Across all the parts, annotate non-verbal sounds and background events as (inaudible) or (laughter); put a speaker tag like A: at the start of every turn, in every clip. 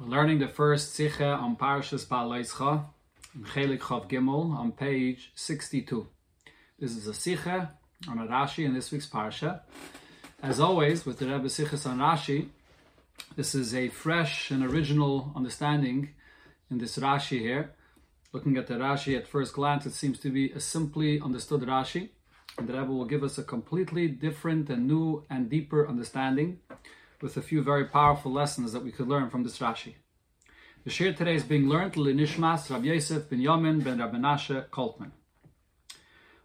A: We're learning the first Sikha on Parashas Ba'alaischa, in Chelik Chav Gimel, on page 62. This is a Sikha on a Rashi in this week's Parsha. As always, with the Rebbe Sichas on Rashi, this is a fresh and original understanding in this Rashi here. Looking at the Rashi at first glance, it seems to be a simply understood Rashi, and the Rebbe will give us a completely different and new and deeper understanding with a few very powerful lessons that we could learn from this Rashi. The shir today is being learned to Nishmas Rav Yosef ben Yamin ben Menashe Koltman.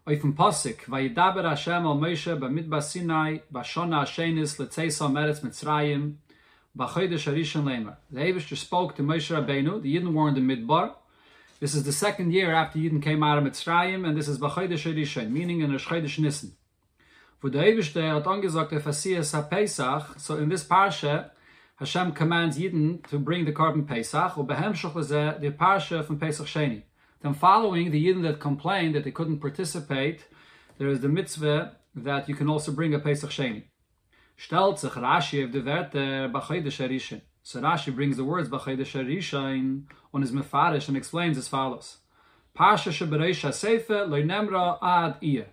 A: Oifim Posik, Vayidaber Hashem al Moshe b'midbar Sinai, b'shona Hashenis l'tzeisa meretz Mitzrayim, b'chodesh Harishon Lemer. The Eibishter spoke to Moshe Rabbeinu, the Yidden were in the Midbar. This is the second year after Yidden came out of Mitzrayim, and this is b'chodesh Harishon, meaning in a Chodesh Nissen. Wo der Eibishter hat angesagt, HaPesach, so in this Parsha, Hashem commands Yidden to bring the korban Pesach, or behemshach lezeh, er the Parsha from Pesach Sheni. Then following the Yidden that complained that they couldn't participate, there is the mitzvah that you can also bring a Pesach Sheni. Stellt sich Rashi of the Werte B'chodesh Harishon. So Rashi brings the words B'chodesh Harishon on his Mefarish and explains as follows. Parsha shebereish ha-sefer nemra ad iyah.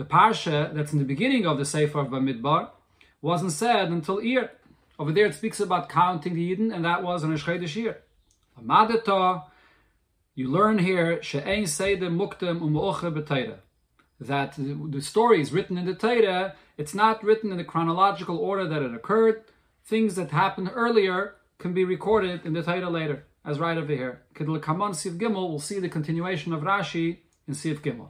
A: The parsha that's in the beginning of the Sefer of Bamidbar wasn't said until Ir. Over there it speaks about counting the Yidden, and that was an Eshchedesh Ir. Amadata, you learn here, She'ein Seder Muktem U'Mo'oche. That the story is written in the Torah, it's not written in the chronological order that it occurred. Things that happened earlier can be recorded in the Torah later, as right over here. Kedel Kaman Sif Gimel, we'll see the continuation of Rashi in Sif Gimel.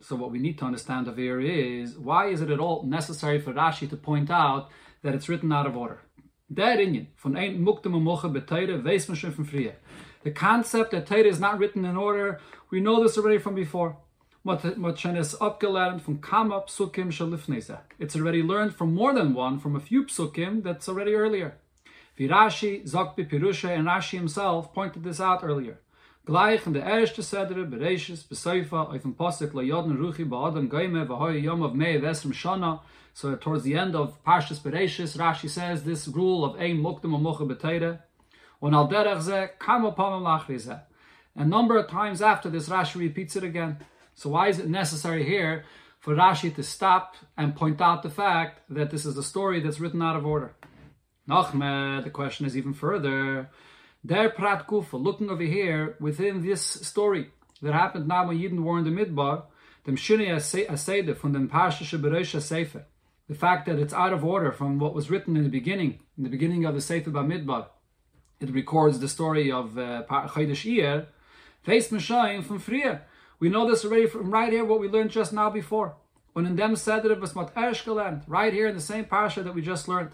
A: So what we need to understand over here is why is it at all necessary for Rashi to point out that it's written out of order? Der Inyan von ein Muktem und Moche beteire weiß. The concept that Torah is not written in order, we know this already from before. It's already learned from more than one, from a few psukim that's already earlier. Virashi, Zokbi Pirusha, and Rashi himself pointed this out earlier. Gleich in der erste Beseifa, auf dem Ruchi, Yom of Mei, Vesrim Shana. So towards the end of Parshas Bereishis, Rashi says this rule of Ein Mukdem Amoche Beteire, on Al Derech Zeh, Kam Apam Lachri Zeh. A number of times after this, Rashi repeats it again. So why is it necessary here for Rashi to stop and point out the fact that this is a story that's written out of order? Nachme, the question is even further. Der Prat Kufa, looking over here within this story that happened now when Yidden were in the Midbar, dem Shini Asede from dem Parsha Shebereisha Sefer. The fact that it's out of order from what was written in the beginning, in the beginning of the Sefer Bamidbar. It records the story of uh, Chodesh Face Meshayim from Friya. We know this already from right here, what we learned just now before. When in them said it was Mat right here in the same Parsha that we just learned.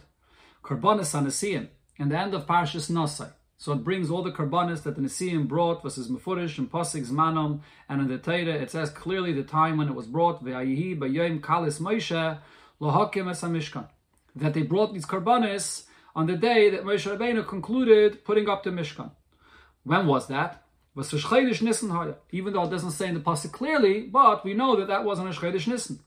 A: Karbonis Anasiyim, in the end of Parshas Nosai. So it brings all the karbanis that the Nesiim brought versus Mefurish and Posik Zmanom, and in the Torah it says clearly the time when it was brought, kalis Moshe lohakim Mishkan. That they brought these karbanis on the day that Moshe Rabbeinu concluded putting up the Mishkan. When was that? Was Even though it doesn't say in the Pasuk clearly, but we know that that wasn't a Shchedish Nissen.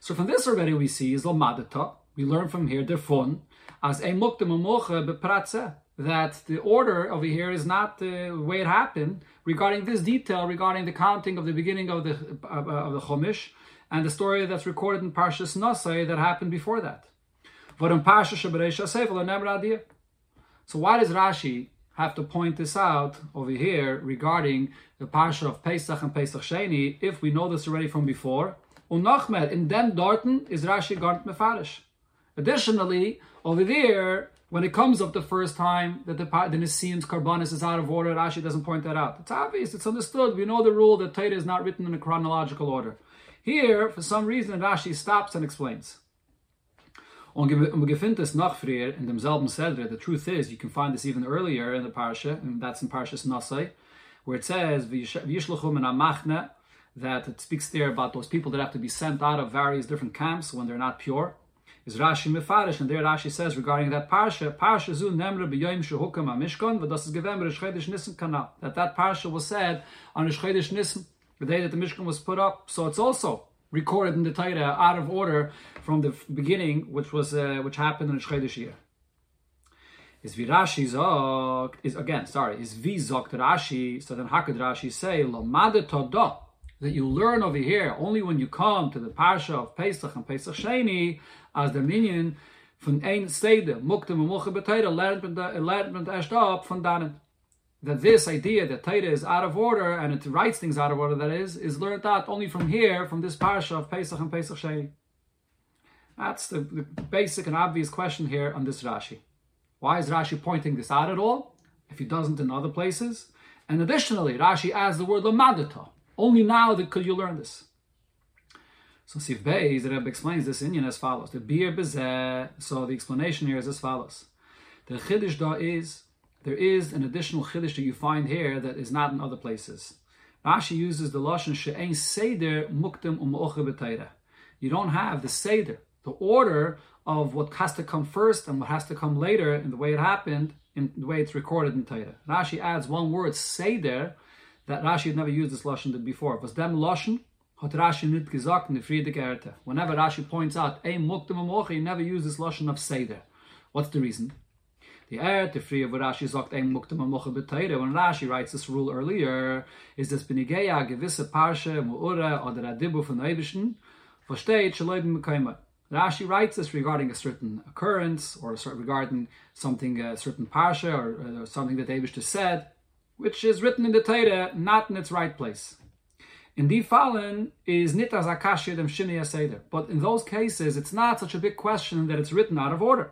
A: So from this already we see is. We learn from here, therefore, as a muktim umocha bepratzeh that the order over here is not the way it happened regarding this detail regarding the counting of the beginning of the uh, of the Chumash and the story that's recorded in Parshas Nosai that happened before that. So why does Rashi have to point this out over here regarding the Parsha of Pesach and Pesach Sheni if we know this already from before? Unachmed in dem Dorten is Rashi Garnt Mefarish. Additionally, over there when it comes up the first time that the, the Nisim's Karbanis is out of order, Rashi doesn't point that out. It's obvious, it's understood. We know the rule that Torah is not written in a chronological order. Here, for some reason, Rashi stops and explains. Früher in demselben. The truth is, you can find this even earlier in the Parsha, and that's in Parshas Nasai, where it says, that it speaks there about those people that have to be sent out of various different camps when they're not pure is Rashi Mefarish, and there Rashi says regarding that parsha, parsha zu nemre b'yoyim shehukam ha-mishkan, but das is given Rish Chodesh kanal. That that parsha was said on Rish Chodesh the day that the Mishkan was put up. So it's also recorded in the Torah out of order from the beginning, which was uh, which happened in Rish year. is wie Rashi sagt, is again, sorry, is wie sagt Rashi, so then how could Rashi say, lo toda, that you learn over here only when you come to the Parsha of Pesach and Pesach Sheni, as the minion von ein stede, mukte me moche beteide, lernt man, von dannen. That this idea that Taita is out of order and it writes things out of order, that is, is learned out only from here, from this Parsha of Pesach and Pesach Sheni. That's the, the basic and obvious question here on this Rashi. Why is Rashi pointing this out at all, if he doesn't in other places? And additionally, Rashi adds the word lamadata. Only now that could you learn this. So Sif Beis, the Rebbe explains this Indian as follows. The beer bezeh, so the explanation here is as follows. The chiddush da is, there is an additional chiddush that you find here that is not in other places. Rashi uses the lashon she'ein seder muktim um You don't have the seder, the order of what has to come first and what has to come later in the way it happened, in the way it's recorded in Torah. Rashi adds one word, seder, that Rashi had never used this lashon before. Was dem lashon hat Rashi nit gesagt in Erte. Whenever Rashi points out, ein muktam amoche, he never uses this lashon of seder. What's the reason? The Erte of Rashi sagt ein muktam amoche beteire. When Rashi writes this rule earlier, is this benigeya gewisse parshe mu'ura oder adibu von Eibischen, versteht shaloim mekayma. Rashi writes this regarding a certain occurrence or regarding something, a certain parsha or, or something that just said, which is written in the Torah, not in its right place. In the fallen is nita zakashir dem shini seder, but in those cases it's not such a big question that it's written out of order.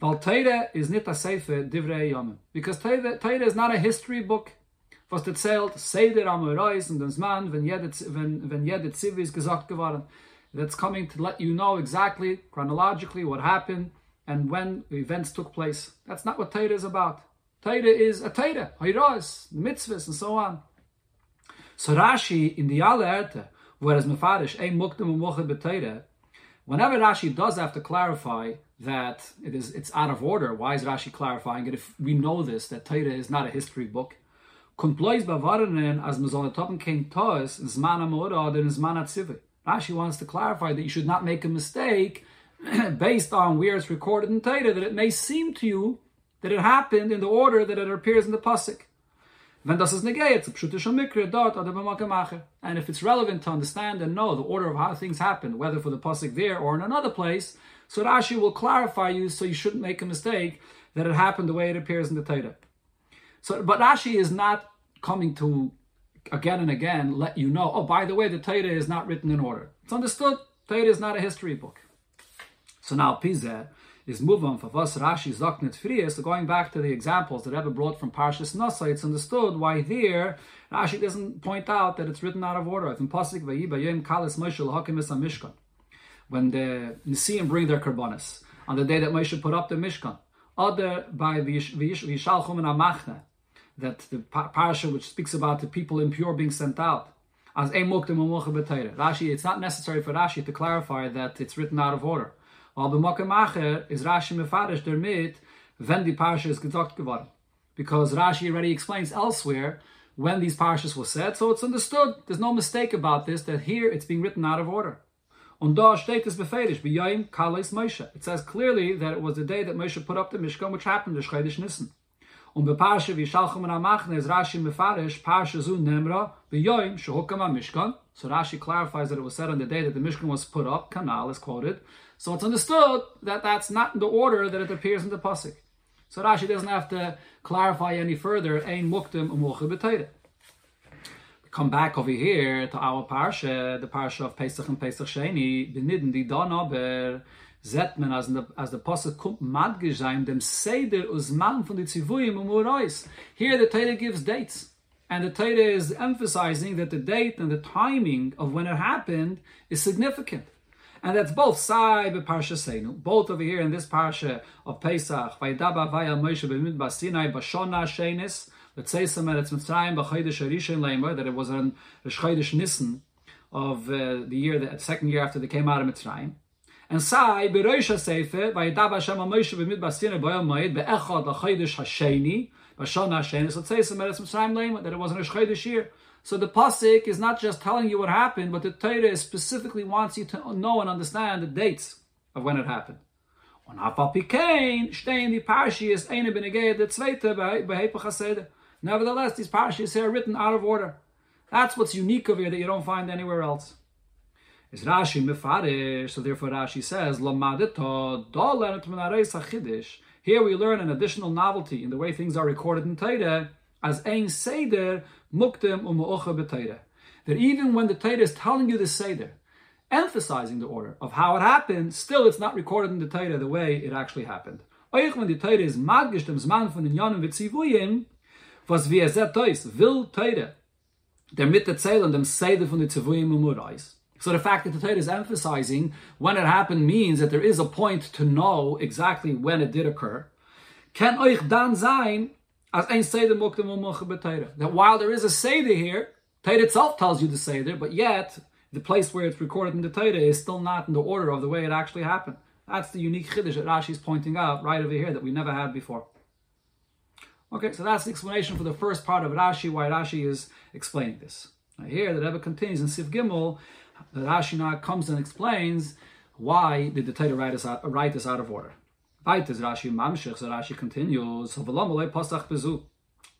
A: Val Torah is nita sefer divrei yomim, because Torah is not a history book. Was erzählt, Seder am und das Mann, wenn jede, Zivi gesagt geworden that's coming to let you know exactly, chronologically, what happened and when events took place. That's not what Torah is about. Torah is a Torah, Hiras, mitzvahs, and so on. So Rashi, in the Yale Erte, whereas Mefarish, Ein Muktim Umuchad B'Torah, whenever Rashi does have to clarify that it is it's out of order, why is Rashi clarifying it if we know this, that Torah is not a history book? Rashi wants to clarify that you should not make a mistake (clears throat) based on where it's recorded in Torah, that it may seem to you that it happened in the order that it appears in the pasuk. And if it's relevant to understand and know the order of how things happened, whether for the pasuk there or in another place, so Rashi will clarify you so you shouldn't make a mistake that it happened the way it appears in the Torah. So, but Rashi is not coming to again and again let you know, oh, by the way, the Torah is not written in order. It's understood. Torah is not a history book. So now Pizeh is for was Rashi Zoknet Friya. So going back to the examples that Rebbe brought from Parshas Nasa, it's understood why there Rashi doesn't point out that it's written out of order. If in Mishkan, when the Nisim bring their karbonis on the day that Moshe put up the Mishkan, other by Vishalchum and Amachne, that the parasha which speaks about the people impure being sent out. As Rashi, it's not necessary for Rashi to clarify that it's written out of order. While b'mokem is Rashi mefarish dermit when the parasha is gesagt geworden, because Rashi already explains elsewhere when these parashas were said, so it's understood. There's no mistake about this that here it's being written out of order. Und da steht es befehlish b'yayim kalais Moshe. It says clearly that it was the day that Moshe put up the Mishkan, which happened the Shchedish Nissen. Und bei Parashe, wie Schalchem und Amachne, is Rashi mefarish, Parashe zu Nemra, b'yoyim, shehukam mishkan So Rashi clarifies that it was said on the day that the Mishkan was put up, Kanal is quoted. So it's understood that that's not in the order that it appears in the Pasuk. So Rashi doesn't have to clarify any further, Ein Muktim B'Teire. Come back over here to our parsha, the parsha of Pesach and Pesach Sheni, benidden die dann aber Zet men as the as the pasuk kommt madgezaim dem seder us man von tzivuyim umurois. Here the Torah gives dates, and the Torah is emphasizing that the date and the timing of when it happened is significant. And that's both Sai Parsha Seinu, both over here in this Parsha of Pesach, Vaydaba Vaya Moshe B'midbar Sinai Bashona Shenis, some Eretz Mitzrayim B'chodesh Arishin Leimer, that it was on Rosh Chodesh Nissen of uh, the year, the second year after they came out of Mitzrayim. And Sai Beroisha Sefer Vaydab Hashem Moshe b'midbar Sinai B'yom Moed Be'echad L'chodesh Hasheni Bashon Hasheni. So say some Eretz Mitzrayim Leimer that it was a Chodesh year. So the pasuk is not just telling you what happened, but the Torah specifically wants you to know and understand the dates of when it happened. Parshiyas Nevertheless, these parshas here are written out of order. That's what's unique over here that you don't find anywhere else. Is Rashi mefarish, so therefore Rashi says. Here we learn an additional novelty in the way things are recorded in Torah, as ein seder muktim umu'ocha b'Torah. That even when the Torah is telling you the seder, emphasizing the order of how it happened, still it's not recorded in the Torah the way it actually happened. Euch when the Torah is madgish dem Zman von den Yonim v'tzivuyim, was wie er sagt, will Torah, der mit der Zählen dem Seder von den Zivuyim umurais. So the fact that the Torah is emphasizing when it happened means that there is a point to know exactly when it did occur. Can euch dan sein as ein Seder umucha That while there is a Seder here, Torah itself tells you the Seder, but yet the place where it's recorded in the Torah is still not in the order of the way it actually happened. That's the unique chiddush that Rashi is pointing out right over here that we never had before. Okay, so that's the explanation for the first part of Rashi, why Rashi is explaining this. Now here, the Rebbe continues in Sif Gimel, Rashi now comes and explains why did the Torah write this out, write this out of order. Right, as Rashi Mamshech, so Rashi continues,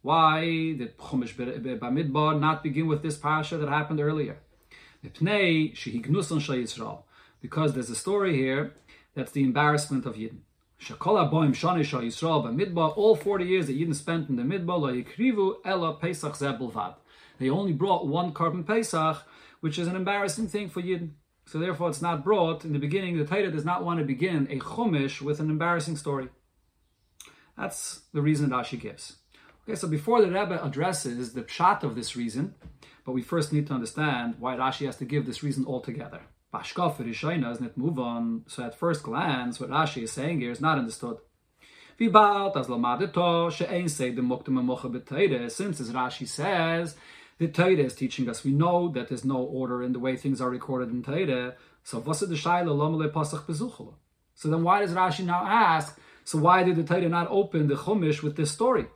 A: why did Chumash Bamidbar not begin with this parasha that happened earlier? Because there's a story here that's the embarrassment of Yidden. All 40 years that Yidden spent in the Midbar, they only brought one korban Pesach, which is an embarrassing thing for Yidden. So therefore it's not brought. In the beginning, the Torah does not want to begin a Chumash with an embarrassing story. That's the reason Rashi gives. Okay, so before the Rebbe addresses the pshat of this reason, but we first need to understand why Rashi has to give this reason altogether. Bashkaf does not move on. So at first glance, what Rashi is saying here is not understood. Since as Rashi says, the Torah is teaching us, we know that there's no order in the way things are recorded in Torah. So So then why does Rashi now ask, so why did the Torah not open the Chumash with this story?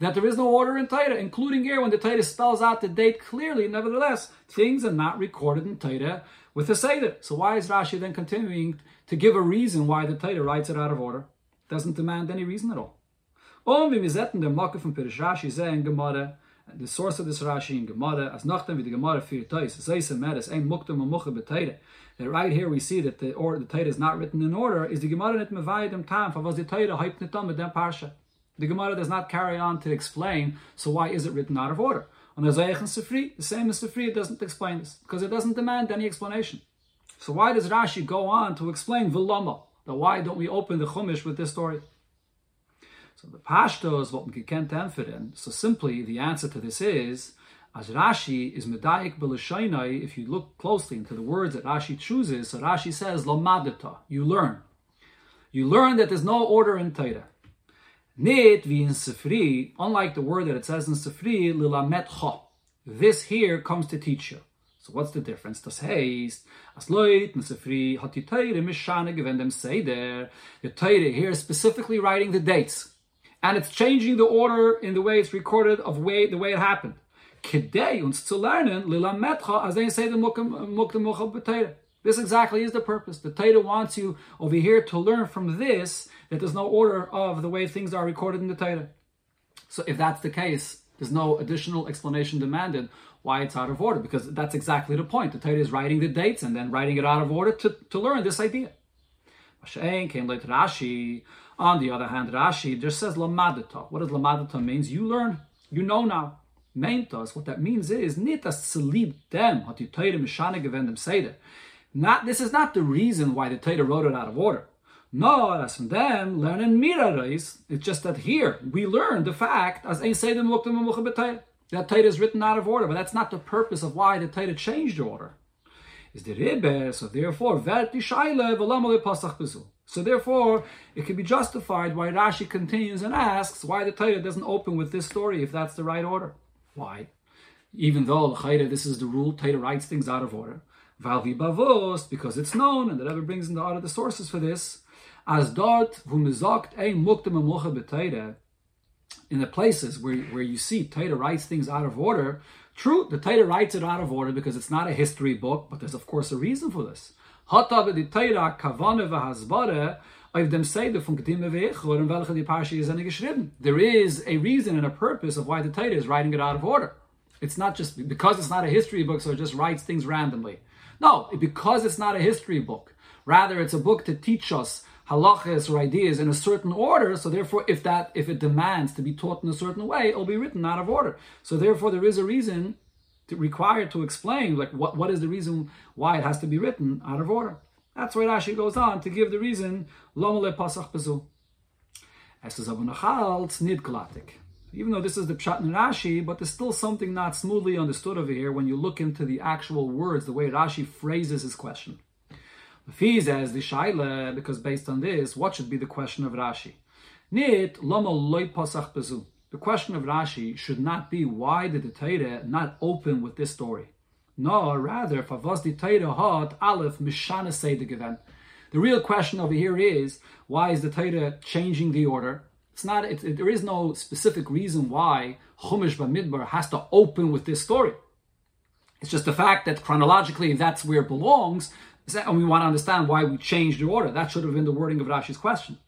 A: That there is no order in Torah, including here when the Torah spells out the date clearly. Nevertheless, things are not recorded in Torah with the Seder. So why is Rashi then continuing to give a reason why the Torah writes it out of order? Doesn't demand any reason at all. Und wie wir setzen der Pirish Rashi sehen, Gemara, the source of this Rashi in Gemara, as nachdem wie die Gemara Teus, Zeise Meres, ein man moche beteire, that right here we see that the or the Torah is not written in order, is the Gemara net mevayim tam, for was the Torah hyped net with um them parsha. The Gemara does not carry on to explain, so why is it written out of order? On Azayach and Sifri, the same as Sifri, it doesn't explain this, because it doesn't demand any explanation. So why does Rashi go on to explain Vilama? That why don't we open the Chumash with this story? So the Pashto is what we can't answer So simply, the answer to this is as Rashi is medayik b'lashainai, if you look closely into the words that Rashi chooses, so Rashi says lamadata, you learn. You learn that there's no order in Torah. Nit vi in Sifri, unlike the word that it says in Sifri, lilametcha. This here comes to teach you. So what's the difference? Das heißt, as loit in Sifri hat die Torah mishane gewend dem Seder. The Torah here is specifically writing the dates. And it's changing the order in the way it's recorded of way the way it happened kedei uns zu lernen lilametcha as they say the muktim This exactly is the purpose. The Torah wants you over here to learn from this that there's no order of the way things are recorded in the Torah. So if that's the case, there's no additional explanation demanded why it's out of order because that's exactly the point. The Torah is writing the dates and then writing it out of order to, to learn this idea. came later Rashi. On the other hand, Rashi just says lamadata. What does lamadata means? You learn. You know now meint us, what that means is, nit das zu lieb dem, gewend Seder. Not, this is not the reason why the Torah wrote it out of order. No, as from them, learning mirarais. It's just that here, we learn the fact, as ein Seder muktam mucha that Torah is written out of order, but that's not the purpose of why the Torah changed the order. Is the Rebbe, so therefore. So therefore, it can be justified why Rashi continues and asks why the Torah doesn't open with this story if that's the right order. Why? Even though this is the rule, Taita writes things out of order. Because it's known, and the Rebbe brings in the order the sources for this. As dort v'mizakt ein in the places where, where you see Taita writes things out of order, True, the Torah writes it out of order because it's not a history book, but there's of course a reason for this. Torah. There is a reason and a purpose of why the Torah is writing it out of order. It's not just because it's not a history book, so it just writes things randomly. No, because it's not a history book. Rather, it's a book to teach us halachas or ideas in a certain order. So therefore, if that if it demands to be taught in a certain way, it'll be written out of order. So therefore, there is a reason to, required to explain like what, what is the reason why it has to be written out of order. That's why Rashi goes on to give the reason Pasach. Even though this is the Pshat in Rashi, but there's still something not smoothly understood over here when you look into the actual words, the way Rashi phrases his question. He says the Shaila, because based on this, what should be the question of Rashi? Nit. The question of Rashi should not be why did the Torah not open with this story? No, rather, Favos di Torah hat Aleph Mishana Seder given. The real question over here is why is the Torah changing the order? It's not. It, it, there is no specific reason why Chumash Bamidbar has to open with this story. It's just the fact that chronologically that's where it belongs, and we want to understand why we changed the order. That should have been the wording of Rashi's question.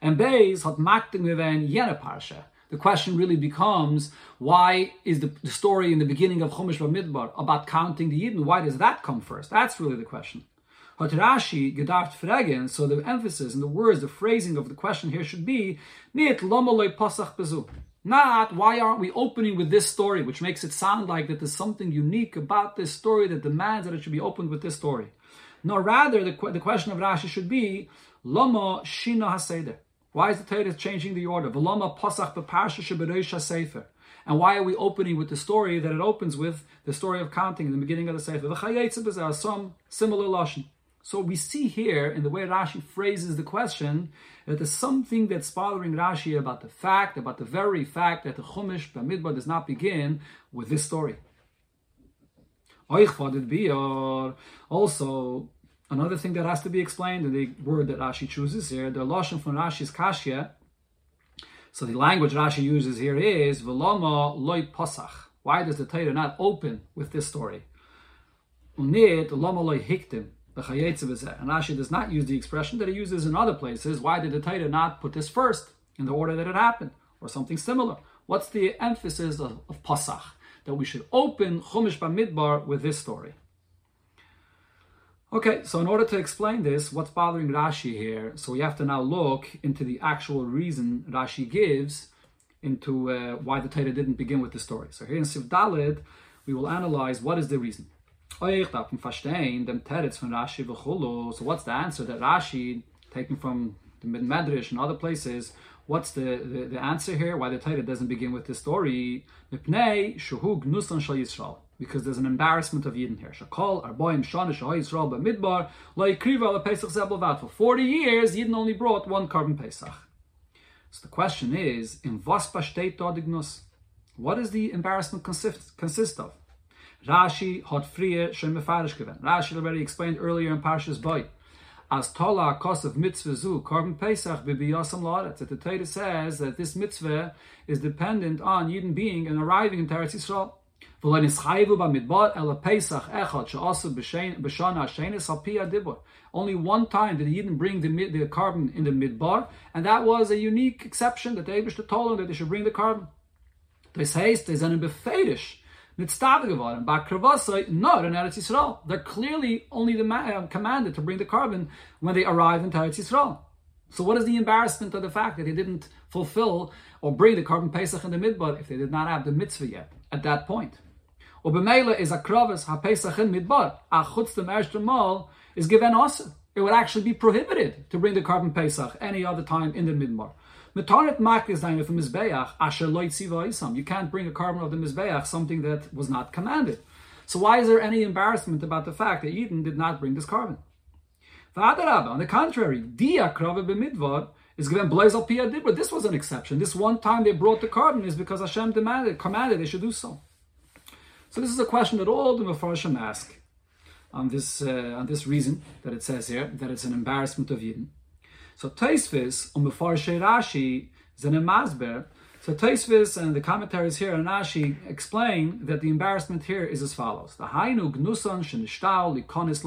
A: And Beis hat Makting Yena Parsha the question really becomes why is the, the story in the beginning of Chumash Bamidbar about counting the Yidden? Why does that come first? That's really the question. Hat Rashi gedacht fragen, so the emphasis and the words, the phrasing of the question here should be nit lomaloi pasach bezu. Not why aren't we opening with this story, which makes it sound like that there's something unique about this story that demands that it should be opened with this story. No, rather the, the question of Rashi should be lama shina haseder. Why is the Torah changing the order? Veloma pasach sefer. And why are we opening with the story that it opens with the story of counting in the beginning of the sefer? There are some similar lashon. So we see here in the way Rashi phrases the question that there's something that's bothering Rashi about the fact, about the very fact that the Chumash Bamidbar does not begin with this story. Also, Another thing that has to be explained in the word that Rashi chooses here, the lashon from Rashi's kashya. So the language Rashi uses here is veloma loy pasach. Why does the Torah not open with this story? Loy. And Rashi does not use the expression that he uses in other places. Why did the Torah not put this first in the order that it happened, or something similar? What's the emphasis of, of Pasach? That we should open Chumash Bamidbar with this story. Okay, so in order to explain this, what's bothering Rashi here, so we have to now look into the actual reason Rashi gives into uh, why the Torah didn't begin with the story. So here in Siv Dalid, we will analyze what is the reason. So what's the answer that Rashi, taken from the Medrash and other places, what's the, the, the answer here? Why the Torah doesn't begin with the story? Because there's an embarrassment of Yidden here. Shakol, Arboim, Shana, Shah Yisrael, Bamidbar, Laikriva, La Pesach Zebel For 40 years, Yidden only brought one korban Pesach. So the question is, in was besteht Dodignus? What does the embarrassment consist, consist of? Rashi hat frie schon mefarish. Rashi already explained earlier in Parshas Boy. As tola kos of mitzvah zu, korban Pesach bibiyasam la'aretz. That the Torah says that this mitzvah is dependent on Yidden being and arriving in Teretz Yisrael. Only one time did he didn't bring the, the korban in the midbar, and that was a unique exception that the Abishter told them that they should bring the korban. Das heißt, they sind befeirish mit Stave geworden. Kravasai, not in Eretz Yisrael. They're clearly only the uh, commanded to bring the korban when they arrive in Eretz Yisrael. So what is the embarrassment of the fact that they didn't fulfill or bring the korban Pesach in the midbar if they did not have the mitzvah yet at that point? Ubemela is a kravis ha-pesach in midbar. A the erste is given also. It would actually be prohibited to bring the korban pesach any other time in the midbar. Metaret mak is from mizbeach asher isam. You can't bring a korban of the mizbeach, something that was not commanded. So why is there any embarrassment about the fact that Eden did not bring this korban? On the contrary, dia krave b'midvar is given blaze al But This was an exception. This one time they brought the korban is because Hashem demanded, commanded they should do so. So this is a question that all the Mefarshim ask on this uh, on this reason that it says here that it's an embarrassment of Yidden. So Taisvis on Mefarshe Rashi Zene Masber. So Taisvis and the commentaries here on Rashi explain that the embarrassment here is as follows: The Hainu likonis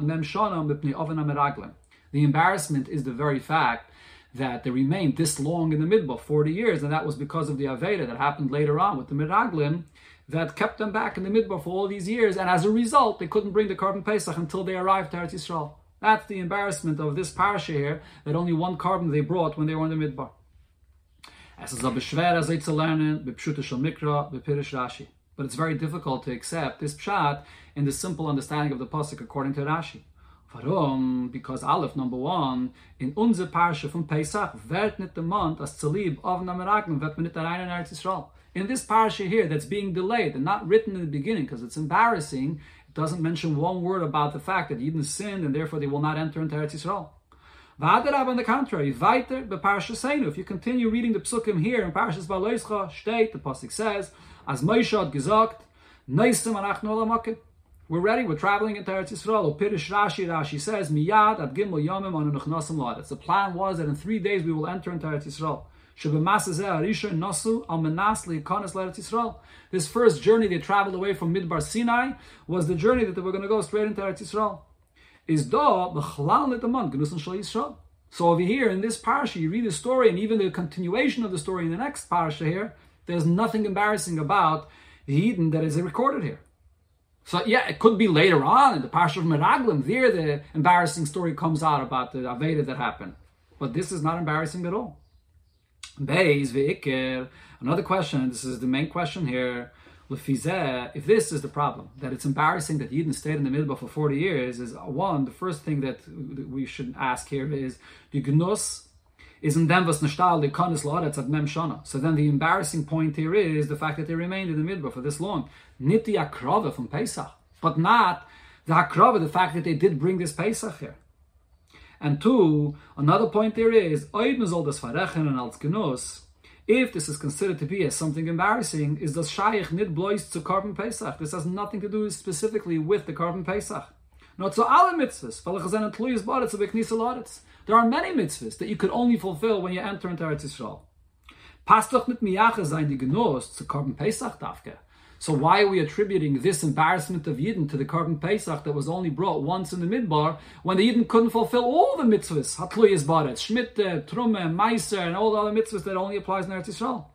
A: mem oven. The embarrassment is the very fact that they remained this long in the midbar, 40 years, and that was because of the Aveda that happened later on with the Miraglim that kept them back in the midbar for all these years, and as a result, they couldn't bring the korban Pesach until they arrived to Eretz Yisrael. That's the embarrassment of this parasha here, that only one korban they brought when they were in the midbar. Es aber schwer, as zu lernen, bepshute shal mikra, bepirish Rashi. But it's very difficult to accept this pshat in the simple understanding of the pasuk according to Rashi. Warum? Because Aleph, number one, in unser Parsha from Pesach, wird nicht der Mond als Zalib auf Nameragen, wird man nicht rein in Eretz Yisrael. In this Parsha here, that's being delayed and not written in the beginning because it's embarrassing, it doesn't mention one word about the fact that Eden sinned and therefore they will not enter into Eretz Yisrael. Vadarab, on the contrary, weiter beparsha seinu. If you continue reading the psukim here in Parshas Baloischa, state the pasuk says, as Moshe had neisem anachnu alamakim. We're ready. We're traveling into Eretz Yisrael. Pirish Rashi, Rashi says, Miyad at Gimel Yomim on Nuchnasim Laretz. The plan was that in three days we will enter into Eretz Yisrael. This first journey they traveled away from Midbar Sinai was the journey that they were going to go straight into Eretz Yisrael. Is da Yisrael. So over here in this parsha, you read the story, and even the continuation of the story in the next parsha here, there's nothing embarrassing about the Eden that is recorded here. So yeah, it could be later on in the Parsha of Meraglim. There, the embarrassing story comes out about the Aveda that happened. But this is not embarrassing at all. Beis ve'ikir. Another question. This is the main question here. If this is the problem, that it's embarrassing that Yidden stayed in the Midbar for 40 years, is uh, one, the first thing uh, that we should ask here is, the gnus is in them was nashtal the kanis loretz at mem shana. So then the embarrassing point here is the fact that they remained in the midbar for this long. Niti akrova from Pesach, but not the akrova, the fact that they did bring this Pesach here. And two, another point there is oid das farechen and als genos. If this is considered to be as something embarrassing, is the shaykh nit blois to korban Pesach. This has nothing to do specifically with the korban Pesach. Not so alle mitzvahs. There are many mitzvahs that you could only fulfill when you enter into Eretz Yisrael. Passt mit miyache sein die Genuss zu Pesach. So why are we attributing this embarrassment of Yidden to the Korban Pesach that was only brought once in the Midbar when the Yidden couldn't fulfill all the mitzvahs, Hatluyas Baret, Shmitte, uh, Trumme, Meiser, and all the other mitzvahs that only applies in Eretz Yisrael?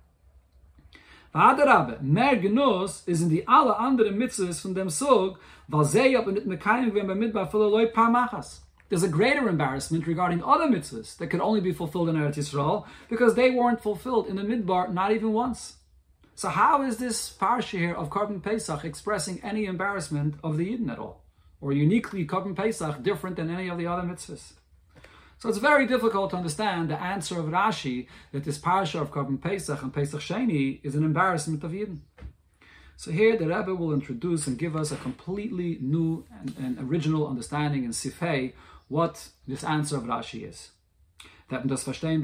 A: V'adarabe, mer Genuss is in the alle andere mitzvahs from dem Sog, aber nicht mekayim gwen bei Midbar für loy machas there's a greater embarrassment regarding other mitzvahs that could only be fulfilled in Eretz Yisrael because they weren't fulfilled in the Midbar not even once. So how is this parsha here of Korban Pesach expressing any embarrassment of the Eden at all? Or uniquely Korban Pesach different than any of the other mitzvahs? So it's very difficult to understand the answer of Rashi that this parsha of Korban Pesach and Pesach Sheni is an embarrassment of Eden. So here the Rebbe will introduce and give us a completely new and, and original understanding in Sifhei what this answer of Rashi is. Das verstehen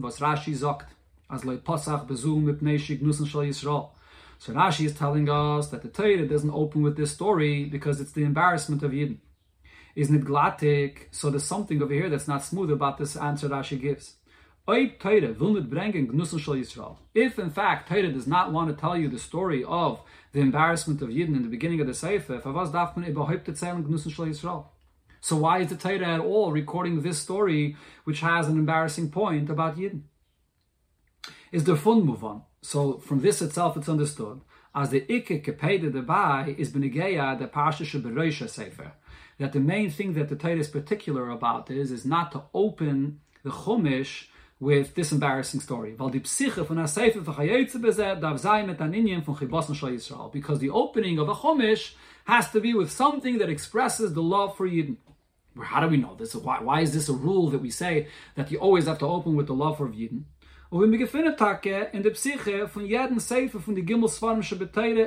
A: was Rashi sagt, as Pasach bezum mit Neshig Shal Yisrael. So Rashi is telling us that the Torah doesn't open with this story because it's the embarrassment of Yidden. Isn't it glatik? So there's something over here that's not smooth about this answer Rashi gives. If in fact Torah does not want to tell you the story of the embarrassment of Yidden in the beginning of the Sefer, so why is the Torah at all recording this story, which has an embarrassing point about Yidden? Is the fun move on? So from this itself, it's understood as the ikke kepede debai is benigeya the parsha sheberoisha sefer. That the main thing that the Torah is particular about is is not to open the chumash with this embarrassing story. Because the opening of a chumash has to be with something that expresses the love for Yidden. How do we know this? Why, why is this a rule that we say that you always have to open with the love for Yidden? Und wenn wir in der Psyche von jedem von Svarim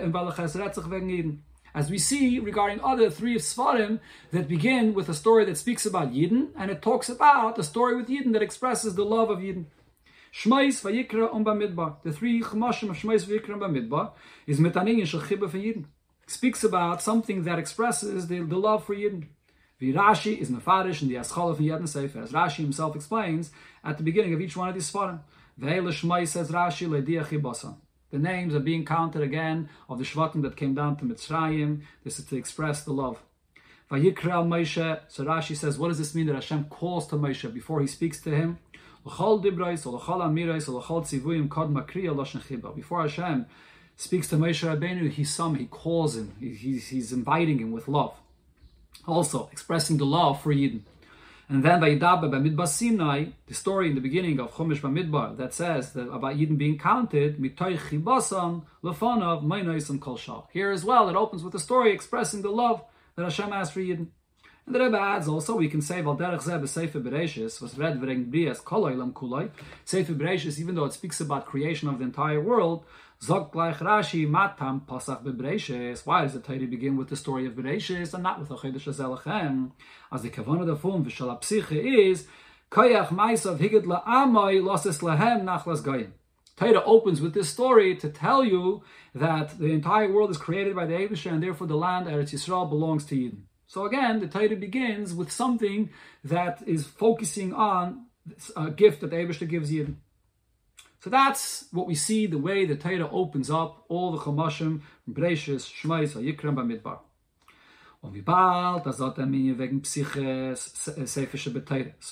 A: in Balachas Retzach wegen Yidden. As we see regarding other three Svarim that begin with a story that speaks about Yidden and it talks about a story with Yidden that expresses the love of Yidden. Shmeis Vayikra und Bamidbar. The three Chmashim of Shmeis Vayikra and Bamidbar is metanin chibah for Yidden. Speaks about something that expresses the, the love for Yidden. Rashi is mefarish in the Aschala from Yedin Sefer, as Rashi himself explains at the beginning of each one of these Svarim. Says Rashi Leidiachi Basan. The names are being counted again of the Shvatim that came down to Mitzrayim. This is to express the love. Vayikra Moshe. So Rashi says, what does this mean that Hashem calls to Moshe before he speaks to him? Before Hashem speaks to Moshe Rabbeinu, he some he calls him, he, he's, he's inviting him with love. Also, expressing the love for Yidden. And then by Yidabe, by Midbar Sinai, the story in the beginning of Chumash Bamidbar that says that about Yidden being counted, mitoy chibasan lefanov meinais kol. Here as well, it opens with a story expressing the love that Hashem has for Yidden. And the Rebbe adds also, we can say, Val derech zeh Sefer Bereshis, was read v'reng brias koloi lam kuloi. Sefer Bereshis, even though it speaks about creation of the entire world, zog gleich Rashi, matam pasach beBereshis. Why does the Torah begin with the story of Bereshis and not with the Chodesh Azelachem? As the Kavanah of Fum v'shalapsiche is, koyach maisav higid la'amoi loses lahem nachlas goyim. Torah opens with this story to tell you that the entire world is created by the Abisha and therefore the land Eretz Yisrael belongs to Eden. So again, the Torah begins with something that is focusing on a gift that the Abishta gives you. So that's what we see, the way the Torah opens up all the Chomashim, Breshis, Shmais, Yikram, Bamidbar. Und wie bald, das hat er mir wegen So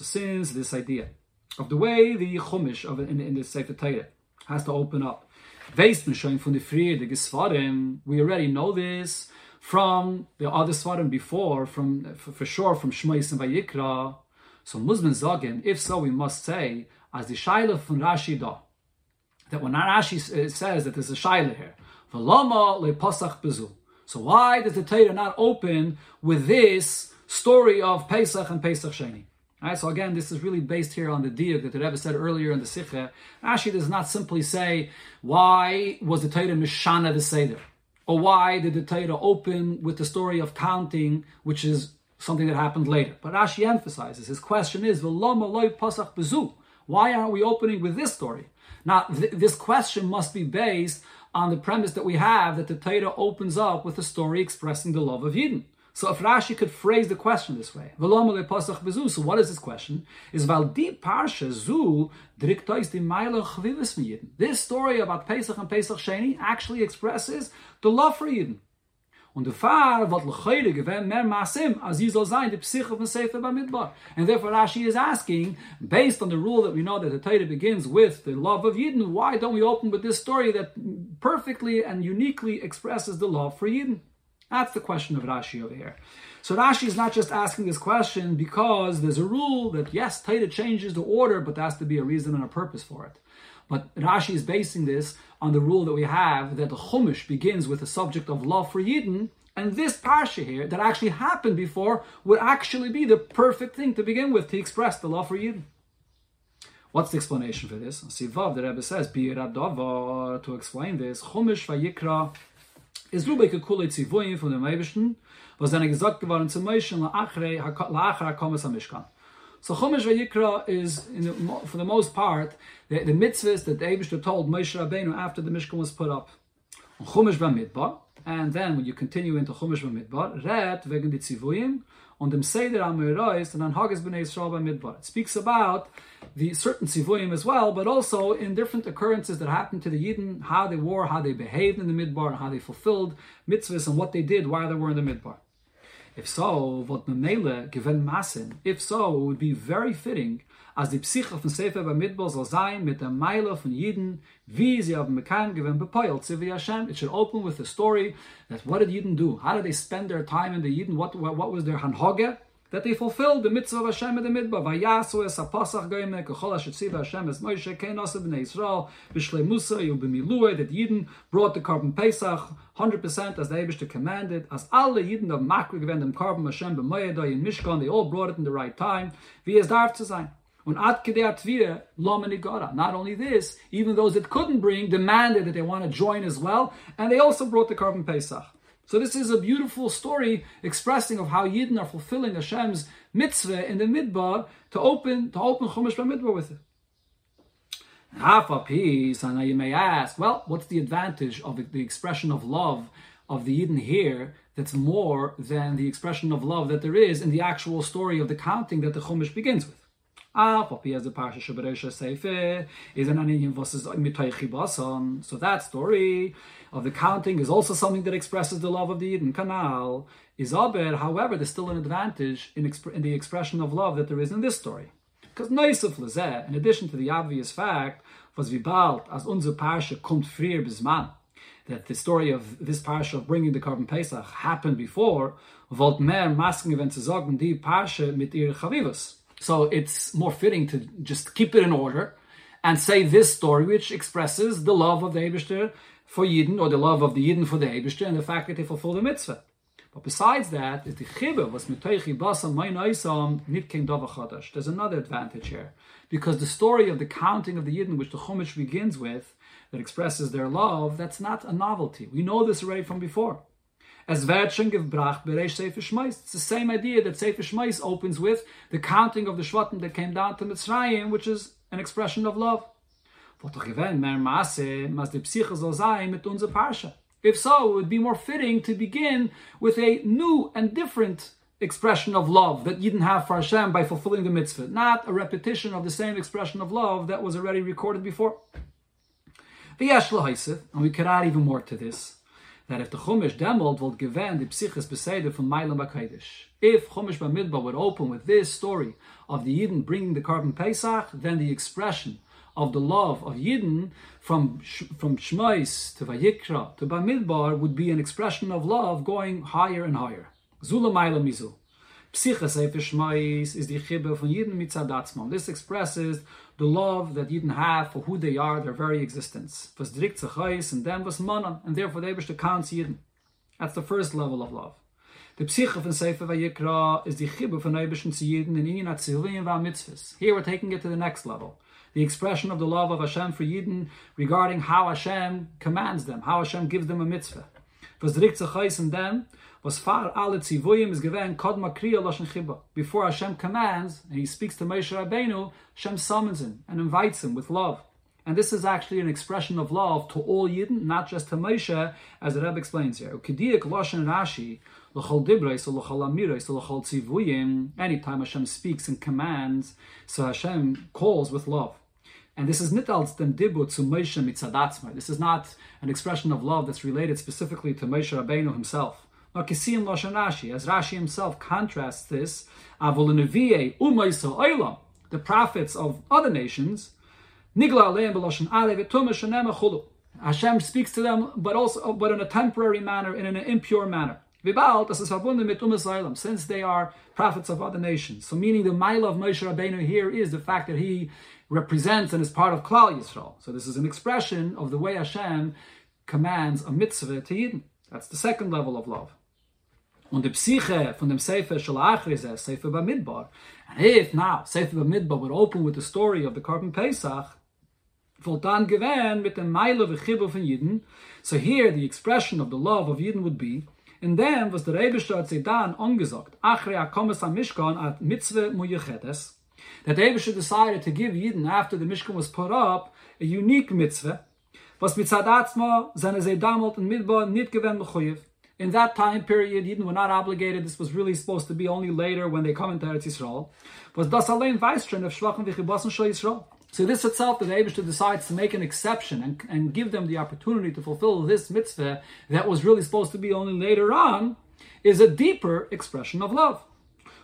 A: since this idea of the way the Chumash of in, in the Sefer Torah has to open up, we already know this, from the other Svarim before, from for, sure from Shmois and Vayikra. So Muslim Zogin, if so, we must say, as the Shaila from Rashi da, that when Rashi uh, says that there's a Shaila here, V'lama le'posach bezu. So why does the Torah not open with this story of Pesach and Pesach Sheni? Right, so again, this is really based here on the diuk that the Rebbe said earlier in the Sikha. Rashi does not simply say, why was the Torah Mishana the Seder? Or why did the Torah open with the story of counting, which is something that happened later? But Rashi emphasizes his question is, why aren't we opening with this story? Now, th- this question must be based on the premise that we have that the Torah opens up with a story expressing the love of Eden. So if Rashi could phrase the question this way, so what is this question? Is This story about Pesach and Pesach Sheni actually expresses the love for Yidden. Und der lechayre gewen mehr masim sein the psyche von Sefer. And therefore Rashi is asking, based on the rule that we know that the Torah begins with the love of Yidden, why don't we open with this story that perfectly and uniquely expresses the love for Yidden? That's the question of Rashi over here. So Rashi is not just asking this question because there's a rule that yes, Torah changes the order, but there has to be a reason and a purpose for it. But Rashi is basing this on the rule that we have that the Chumash begins with the subject of love for Yidden, and this parsha here that actually happened before would actually be the perfect thing to begin with to express the love for Yidden. What's the explanation for this? Sivav, the Rebbe says, to explain this, Chumash Vayikra is Rubeke Kule Tzivuim von dem Eibischen, was dann gesagt geworden zum Moshe la'achre HaKomas HaMishkan. So Chumash Vayikra is, the, for the most part, the, the mitzvahs that the Eibishter told Moshe Rabbeinu after the Mishkan was put up. Chumash Bamidbar, and then when you continue into Chumash Bamidbar, red wegen die Tzivuyim, on them dem Seder Amirois and on Haggis B'nai Yisrael Midbar. It speaks about the certain Sivuyim as well, but also in different occurrences that happened to the Yidden, how they wore, how they behaved in the Midbar, and how they fulfilled mitzvahs and what they did while they were in the Midbar. If so, what Memele given Masin, if so, it would be very fitting as die Psyche von Sefer Bamidbar soll sein mit der Meile von Yidden, wie sie haben bekannt gewinn bepoilt, sie wie Hashem. It should open with a story that what did Yidden do? How did they spend their time in the Yidden? What, what, what was their hanhoge? That they fulfilled the mitzvah of Hashem in the Midbar. Vayasu es ha-pasach goyme, kechol ha-shetziva Hashem es Moshe, kein ose b'nei Yisrael, b'shlei Musa, yu b'milue, that Yidden brought the korban Pesach, 100% as the Eibishter commanded, as alle Yidden of Makri gewend dem korban Hashem b'moyedai in Mishkan, they all brought it in the right time, wie es darf zu sein. Und at tvir lo Not only this, even those that couldn't bring demanded that they want to join as well, and they also brought the korban Pesach. So this is a beautiful story expressing of how Yidden are fulfilling Hashem's mitzvah in the midbar to open to open Chumash Midbar with it. Half a piece, and now you may ask, well, what's the advantage of the expression of love of the Yidden here that's more than the expression of love that there is in the actual story of the counting that the Chumash begins with? So that story of the counting is also something that expresses the love of the Eden Canal. Is Aber, however, there's still an advantage in, exp- in the expression of love that there is in this story. Because Neisef Lezeh, in addition to the obvious fact, was vibalt as unser Parsha kommt frier bis that the story of this parsha of bringing the korban Pesach happened before, wollt mehr masken wenn zu die Parsha mit ihr Chavivas. So it's more fitting to just keep it in order and say this story, which expresses the love of the Eibishter for Yidden, or the love of the Yidden for the Eibishter, and the fact that they fulfill the mitzvah. But besides that, is the chibah was mitoichi basam mein oisam nit kein dava chadash. There's another advantage here, because the story of the counting of the Yidden, which the Chumash begins with, that expresses their love, that's not a novelty. We know this already from before. As Vertschen gebracht bereich Sefer. It's the same idea that Sefer Shmais opens with the counting of the Shvatim that came down to Mitzrayim, which is an expression of love. If so, it would be more fitting to begin with a new and different expression of love that you didn't have for Hashem by fulfilling the mitzvah, not a repetition of the same expression of love that was already recorded before. The and we could add even more to this, that if the Chumash demold would given the Psyches Beseder from Mailam HaKadosh, if Chumash Bamidbar would open with this story of the Yidden bringing the korban Pesach, then the expression of the love of Yidden from from Shmais to Vayikra to Bamidbar would be an expression of love going higher and higher. Zula Maila Mizu. Psyche Sefer Shmais is the chibah from Yidden mitzadatzmam. This expresses the love that Yidden have for who they are, their very existence. Was drikt zechais and then was manan, and therefore they wish to count Yidden. That's the first level of love. The Psyche von Sefer Vayikra is the chibah from Eibischen zu Yidden in Inyan Atzilvim va mitzvahs. Here we're taking it to the next level the expression of the love of Hashem for Yidden regarding how Hashem commands them, how Hashem gives them a mitzvah. Was drikt zechais and then was far alle is chiba. Before Hashem commands, and He speaks to Moshe Rabbeinu, Hashem summons him and invites him with love. And this is actually an expression of love to all Yidden, not just to Moshe, as the Rebbe explains here. Ukidiyik lashon Rashi. Anytime Hashem speaks and commands, so Hashem calls with love. And this is to Moshe mitzadatzma. This is not an expression of love that's related specifically to Moshe Rabbeinu himself. Rashi, as Rashi himself contrasts this, the prophets of other nations, Nigla. Hashem speaks to them, but also but in a temporary manner, in an impure manner. Since they are prophets of other nations. So meaning the mile of Moshe Rabbeinu here is the fact that he represents and is part of Klal Yisrael. So this is an expression of the way Hashem commands a mitzvah to Yidden. That's the second level of love. Und die Psyche von dem Sefer Shalachri er says, Sefer Bamidbar. And if now Sefer Bamidbar would open with the story of the Korban Pesach, wollt dann gewähn mit dem Meile v'chibu von Yidden, so here the expression of the love of Yidden would be, and then was der Rebischter hat sich dann angesagt, achre akomes am Mishkan at mitzvah muyechedes, that the Rebischter decided to give Yidden, after the Mishkan was put up, a unique mitzvah, was mit Zadatzma, seine Seidamot und Midbar nicht gewähn mechuyev, in that time period, Yidden were not obligated. This was really supposed to be only later when they come into Eretz Yisrael. Was das allein Weistren of Schwachen Vichibasen Shal Yisrael. So this itself, that the Abishter decides to make an exception and, and give them the opportunity to fulfill this mitzvah that was really supposed to be only later on, is a deeper expression of love.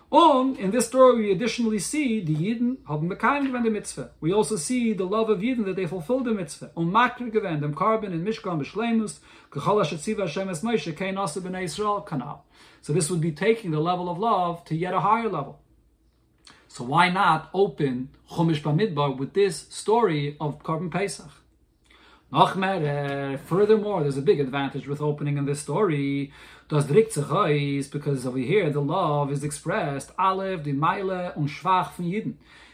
A: On in this story, we additionally see the Yidden haben bekeimt the mitzvah. We also see the love of Yidden that they fulfilled the mitzvah. On makri gewend dem korban in Mishkan b'shleimus kechala shetziva Hashem es Moshe kein asa b'nei Yisrael kanal. So this would be taking the level of love to yet a higher level. So why not open Chumash Bamidbar with this story of Korban Pesach? Nachmer, uh, furthermore, there's a big advantage with opening in this story. Because over here the love is expressed Aleph, the Meile und Schwach von Yidden.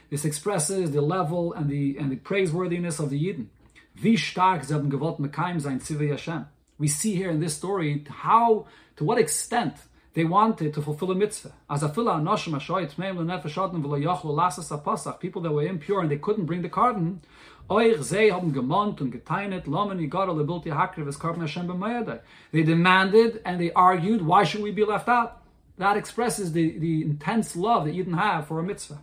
A: This expresses the level and the and the praiseworthiness of the Yidden. Wie stark sie haben gewollt sein. We see here in this story how, to what extent they wanted to fulfill a mitzvah. As a. People that were impure and they couldn't bring the korban. Euch sie haben gemont und geteinet, lomen lebilti hakriv es Hashem b'mayadai. They demanded and they argued, why should we be left out? That expresses the, the intense love that didn't have for a mitzvah.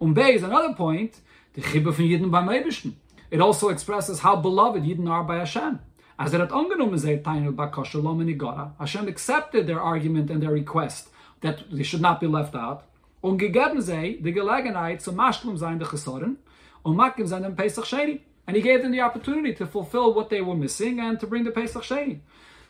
A: Um und B is another point, the Chibbe von Yidden beim Eibischen. It also expresses how beloved Yidden are by Hashem. As it had angenommen sei Tainu Bakosha Lom Igara, Hashem accepted their argument and their request that they should not be left out. Und gegeben sei die Gelegenheit zum Maschlum sein Chesoren sein dem Pesach Sheni. And he gave them the opportunity to fulfill what they were missing and to bring the Pesach Sheni.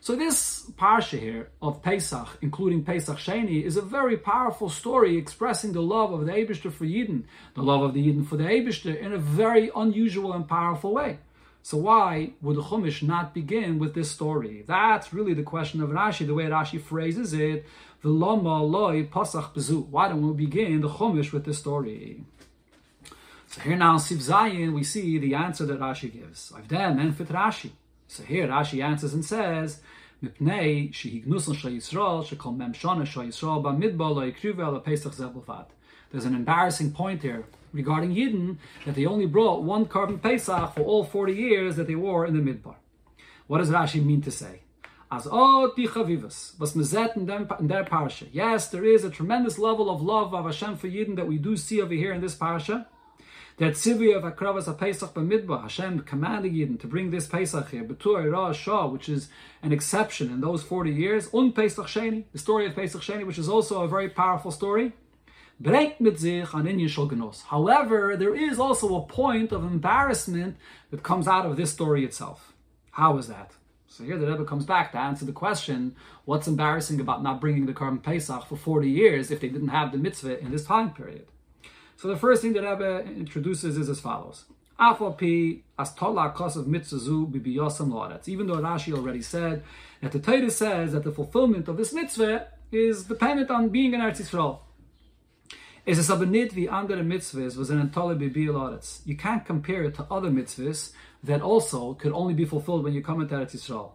A: So this parsha here of Pesach, including Pesach Sheni, is a very powerful story expressing the love of the Eibishter for Yidden, the love of the Yidden for the Eibishter in a very unusual and powerful way. So why would the Chumash not begin with this story? That's really the question of Rashi, the way Rashi phrases it. The Lama Loi Pasach Bezu. Why don't we begin the Chumash with this story? So here now, Siv Zayin, we see the answer that Rashi gives. I've done Menfit Rashi. So here Rashi answers and says, Mipnei shehignusan shal Yisrael shekol mem shana shal Yisrael b'midbar lo yikrive ala Pesach zelbavad. There's an embarrassing point here regarding Yidden that they only brought one korban Pesach for all 40 years that they wore in the Midbar. What does Rashi mean to say? As die chavivas, was mezet in, in their parsha. Yes, there is a tremendous level of love of Hashem for Yidden that we do see over here in this parsha. That Tzivi of Akravas Pesach B'midbar, Hashem commanding Yidden to bring this Pesach here, Betur Ra Shah, which is an exception in those 40 years, Un Pesach Sheni, the story of Pesach Sheni, which is also a very powerful story. However, there is also a point of embarrassment that comes out of this story itself. How is that? So here the Rebbe comes back to answer the question, what's embarrassing about not bringing the Korban Pesach for 40 years if they didn't have the mitzvah in this time period? So the first thing that Rebbe introduces is as follows. Even though Rashi already said that the Torah says that the fulfillment of this mitzvah is dependent on being in Eretz Yisrael. Is es aber nicht wie andere mitzvahs, was in Tolle Bibil You can't compare it to other mitzvahs that also could only be fulfilled when you come into Eretz Yisrael.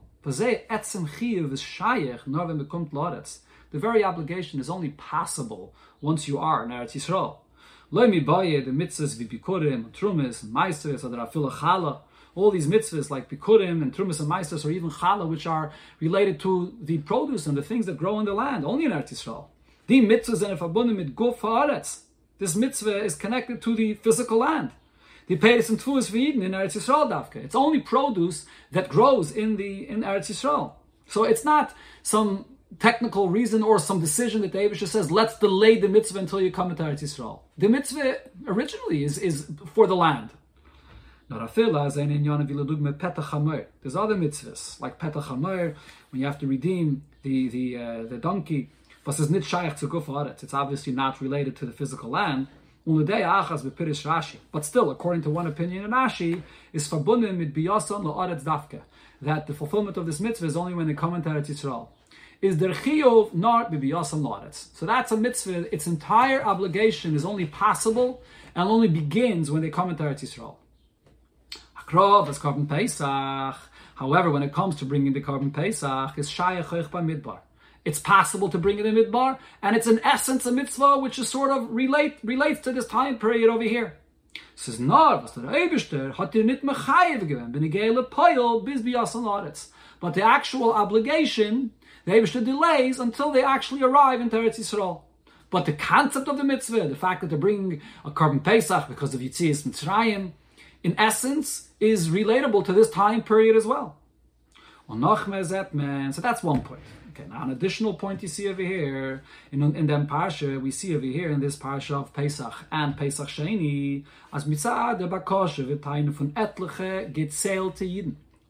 A: The very obligation is only possible once you are in Eretz Yisrael. Loy mi baye the mitzvahs vi bikurim, trumas, meisters, or chala. All these mitzvahs like bikurim and trumas and meisters, or even chala, which are related to the produce and the things that grow in the land, only in Eretz Yisrael. Die mitzvahs sind verbunden mit Guf. This mitzvah is connected to the physical land. The Peres and Tfuas V'Yidin in Eretz Yisrael Davka. It's only produce that grows in the in Eretz Yisrael. So it's not some technical reason or some decision that the Abisha says, let's delay the mitzvah until you come to Eretz Yisrael. The mitzvah originally is, is for the land. There's other mitzvahs, like Peter when you have to redeem the, the, uh, the donkey. It's obviously not related to the physical land. But still, according to one opinion in Rashi, is. That the fulfillment of this mitzvah is only when they come into Eretz Yisrael is der chiyuv not bibiyasam laretz. So that's a mitzvah. Its entire obligation is only possible and only begins when they come into Eretz Yisrael. Akrov is korban pesach. However, when it comes to bringing the korban pesach, is shayach by midbar. It's possible to bring it in midbar, and it's in essence a mitzvah which is sort of relate relates to this time period over here. Says no, was der Eibishter hat nit mechayev But the actual obligation the delays until they actually arrive in Eretz Yisrael. But the concept of the mitzvah, the fact that they're bringing a korban Pesach because of Yitzias Mitzrayim, in essence, is relatable to this time period as well. So that's one point. Okay, now an additional point you see over here in in them parsha, we see over here in this parsha of Pesach and Pesach Sheni, as mitzad the bakosha v'taynu von etliche gezählt to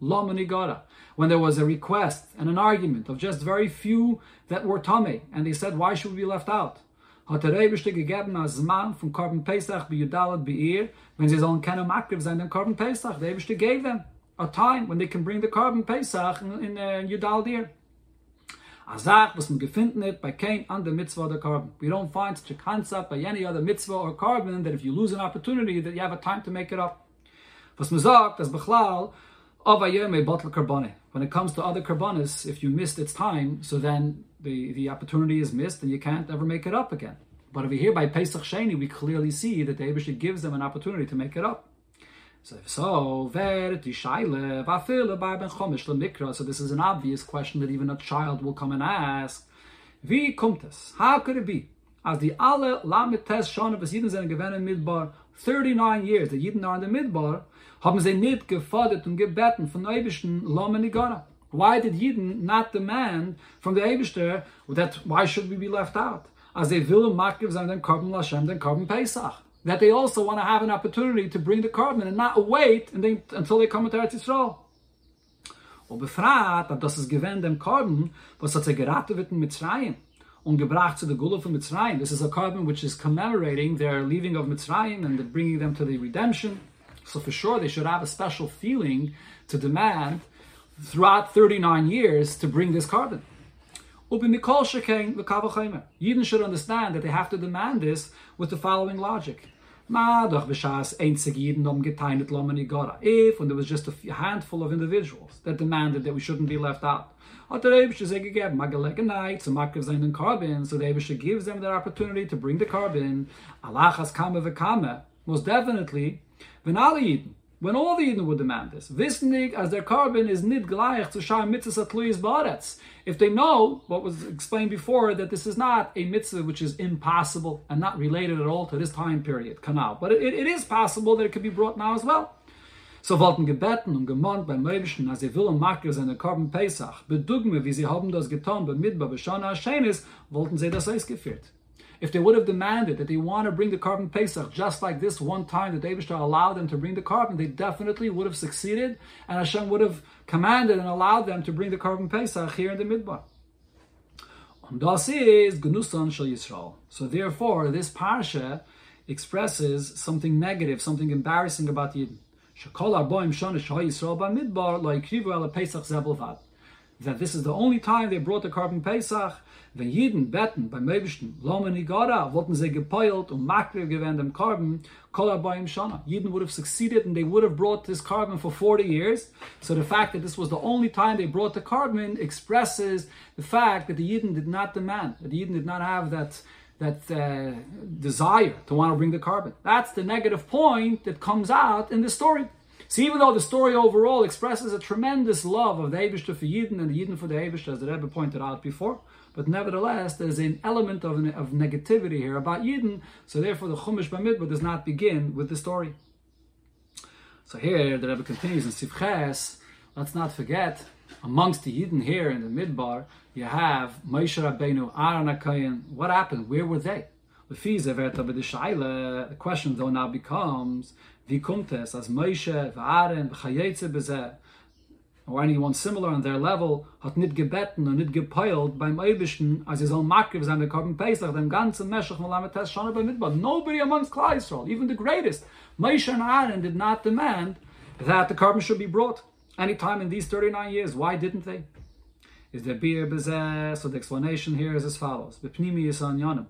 A: Yidden. When there was a request and an argument of just very few that were Tomei, and they said, why should we be left out? Hat der Rebischte gegeben als Mann vom Korban Pesach bei sein, den Korban Pesach. Gave them a time when they can bring the Korban Pesach in, in uh, Yudalat Be'ir. Azach, was man gefunden hat bei kein mitzvah or korban. We don't find such a concept by any other mitzvah or korban that if you lose an opportunity, that you have a time to make it up. Was man sagt, Bechlal, Oh, when it comes to other karbanis, if you missed its time, so then the, the opportunity is missed and you can't ever make it up again. But over here by Pesach Sheni, we clearly see that the Abishah gives them an opportunity to make it up. So, if so so this is an obvious question that even a child will come and ask. Wie? How could it be As the alle Lamed Tes Shana, was Jiden sind gewähnt in Midbar, 39 years, the Jiden are in the Midbar, haben sie nicht gefordert und gebeten von. Why did Yidden not demand from the Eibishter that why should we be left out? As they er will makiv er and then korban Lashem, then korban Pesach. That they also want to have an opportunity to bring the korban and not wait they, until they come to Eretz Yisrael. Und befragt, dass das ist gewähnt dem Korban, was hat sie geraten wird in Mitzrayim und gebracht zu der Gula von Mitzrayim. This is a korban which is commemorating their leaving of Mitzrayim and bringing them to the redemption. So for sure they should have a special feeling to demand throughout 39 years to bring this korban. Yidden should understand that they have to demand this with the following logic. Um if, when there was just a handful of individuals that demanded that we shouldn't be left out, so the Eibische gives them the opportunity to bring the korban, most definitely, when when all the Eden would demand this, this wissnig as their korban is nid gleich to shar mitzvah atluis baretz. If they know what was explained before that this is not a mitzvah which is impossible and not related at all to this time period, canal, but it, it is possible that it could be brought now as well. So wollten gebeten und gemont beim Meibischen, als sie willen Makir seine Korben Pesach, bedugme, wie sie haben das getan, bei Midbar, bei Shana wollten sie das ausgeführt. If they would have demanded that they want to bring the korban Pesach just like this one time that David allowed them to bring the korban, they definitely would have succeeded, and Hashem would have commanded and allowed them to bring the korban Pesach here in the Midbar. And is Gnusan Shal Yisrael. So therefore, this parsha expresses something negative, something embarrassing about the Yidden. That this is the only time they brought the korban Pesach. Wenn Jeden betten beim Möbischen, Lomen Igara, wollten sie gepeilt und Makriv gewend dem Korban, Kola Bayim Shana. Jeden would have succeeded and they would have brought this korban for 40 years. So the fact that this was the only time they brought the korban expresses the fact that the Yidden did not demand, that the Yidden did not have that that uh, desire to want to bring the korban. That's the negative point that comes out in the story. So even though the story overall expresses a tremendous love of the Eibishter for Yidden and the Yidden for the Eibishter, as the Rebbe pointed out before, but nevertheless, there's an element of, of negativity here about Yidden, so therefore the Chumash Bamidbar does not begin with the story. So here, the Rebbe continues in Sivches, let's not forget, amongst the Yidden here in the Midbar, you have Moshe Rabbeinu, Aaron HaKayin, what happened? Where were they? The question though now becomes, wie kommt es, als Moshe, Aaron, Chayetze bezeh, or anyone similar on their level, hat nicht gebeten und nicht gepeilt beim Eibischen, als sie soll makriv sein, der Korben Pesach, dem ganzen Meshach, Malametes, schon bei Midbar. Nobody amongst Klai Yisrael, even the greatest, Moshe and Aaron did not demand that the korban should be brought any time in these 39 years. Why didn't they? Is there beer bezeh? So the explanation here is as follows. Bepnimi yisan yonim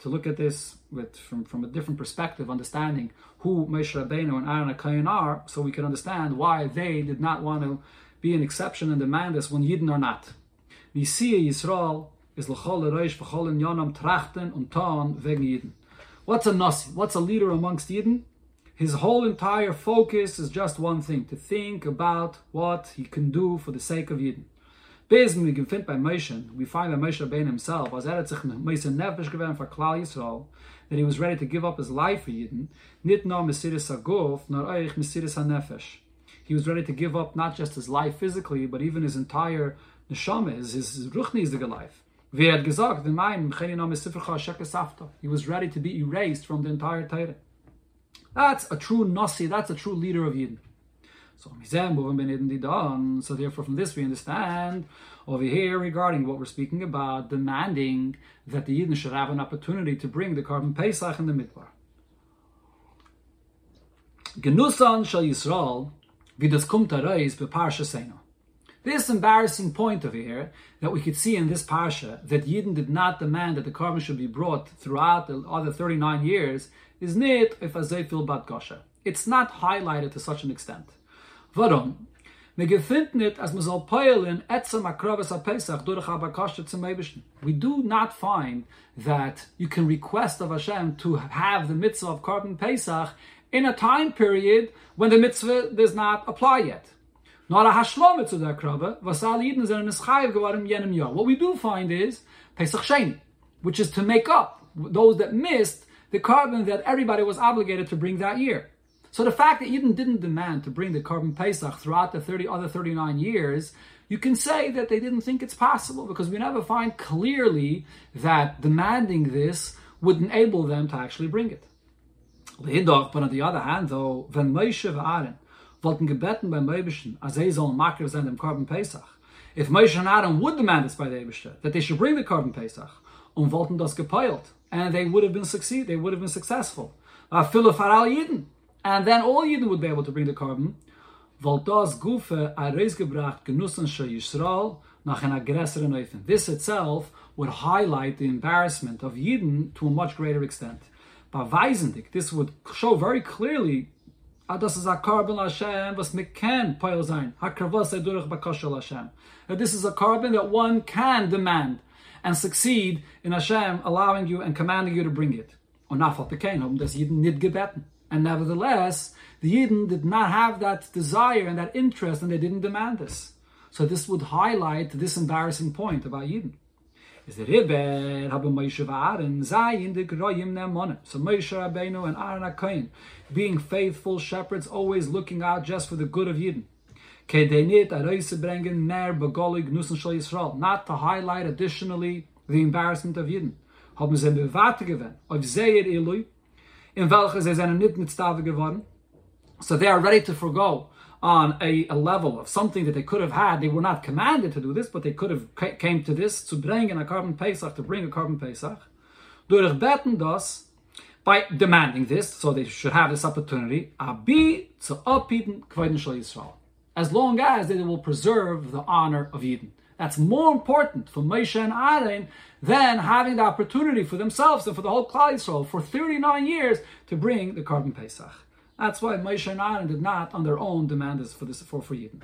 A: to look at this with from, from a different perspective, understanding who Moshe Rabbeinu and Aaron HaKayin are, so we can understand why they did not want to be an exception and demand this when Yidden are not. We see Yisrael is l'chol reish v'chol yonam trachten und ton wegen Yidden. What's a nasi? What's a leader amongst Yidden? His whole entire focus is just one thing, to think about what he can do for the sake of Yidden. Bis wir gefind bei Moshe, we find that Moshe Rabbeinu himself, as er hat sich Moshe Nefesh gewähnt for Klal Yisrael, that he was ready to give up his life for Yidden, nit no Mesiris HaGuf, nor Eich HaNefesh. He was ready to give up not just his life physically, but even his entire neshama, his, his ruchnisdige life. He was ready to be erased from the entire Torah. That's a true Nasi, that's a true leader of Yidden. So So therefore, from this we understand over here regarding what we're speaking about, demanding that the Yidden should have an opportunity to bring the korban Pesach in the Midbar. Genusan shall Yisrael vidas kumt areis beparsha seina. This embarrassing point over here that we could see in this parsha that Yidden did not demand that the korban should be brought throughout the other 39 years is nit if bat gosha. It's not highlighted to such an extent. Warum? Me gefind nit as man soll peilen etzem akrabes a Pesach durch aber kostet zum Eibischen. We do not find that you can request of Hashem to have the mitzvah of korban Pesach in a time period when the mitzvah does not apply yet. Not a hashlome zu der Krabbe, was all Yidden sind in Eschaiv geworden jenem Jahr. What we do find is Pesach Sheni, which is to make up those that missed the korban that everybody was obligated to bring that year. So the fact that Eden didn't demand to bring the korban Pesach throughout the 30 other 39 years, you can say that they didn't think it's possible because we never find clearly that demanding this would enable them to actually bring it. But on the other hand, though, when Moshe and Aaron wollten gebeten beim Eibischen, als sie sollen makar sein dem Korban Pesach, if Moshe and Aaron would demand this by the Eibishter, that they should bring the Korban Pesach, um und wollten das gepeilt, and they would have been succeed, they would have been successful. Uh, Afilo faral Yidden, and then all Yidden would be able to bring the korban. This itself would highlight the embarrassment of Yidden to a much greater extent. Weisendik, this would show very clearly Ah, das ist a korban. That this is a korban that one can demand and succeed in Hashem allowing you and commanding you to bring it. And nevertheless, the Yidden did not have that desire and that interest and they didn't demand this. So this would highlight this embarrassing point about Yidden. So Moshe Rabbeinu and Aaron HaKoyin, being faithful shepherds, always looking out just for the good of Yidden. Not to highlight additionally the embarrassment of Yidden. Haben sie Seir Eloi, in welche sie sind nicht mit Stave geworden. So they are ready to forego on a, a, level of something that they could have had. They were not commanded to do this, but they could have came to this to bring in a korban Pesach, to bring a korban Pesach. Durch beten das, by demanding this, so they should have this opportunity, abi zu upbieten Kvoiden Shal Yisrael. As long as they will preserve the honor of Eden. That's more important for Moshe and Aaron than having the opportunity for themselves and for the whole Klal Yisrael for 39 years to bring the korban Pesach. That's why Moshe and Aaron did not, on their own, demand this for this for for Yidden.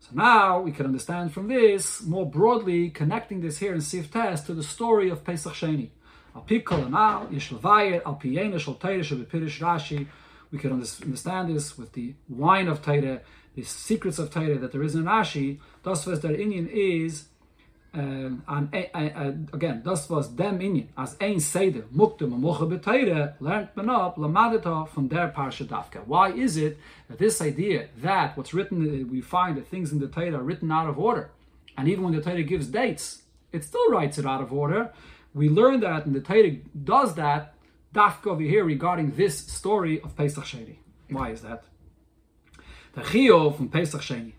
A: So now we can understand from this more broadly, connecting this here in Sif Test to the story of Pesach Sheni. Al Pikol and Al Yishlevayet Al Piyena Shal Pirish Rashi. We can understand this with the wine of Teire, the secrets of Teire that there is in Rashi. Das was their Indian is um, and uh, again, das was dem inyan as ein seder muktim mocha beteire learned man up lamadita from their parsha dafka. Why is it that this idea that what's written, we find that things in the Torah are written out of order, and even when the Torah gives dates, it still writes it out of order. We learn that, and the Torah does that dafka over here regarding this story of Pesach Sheni. Why is that? The chiyov from Pesach Sheni,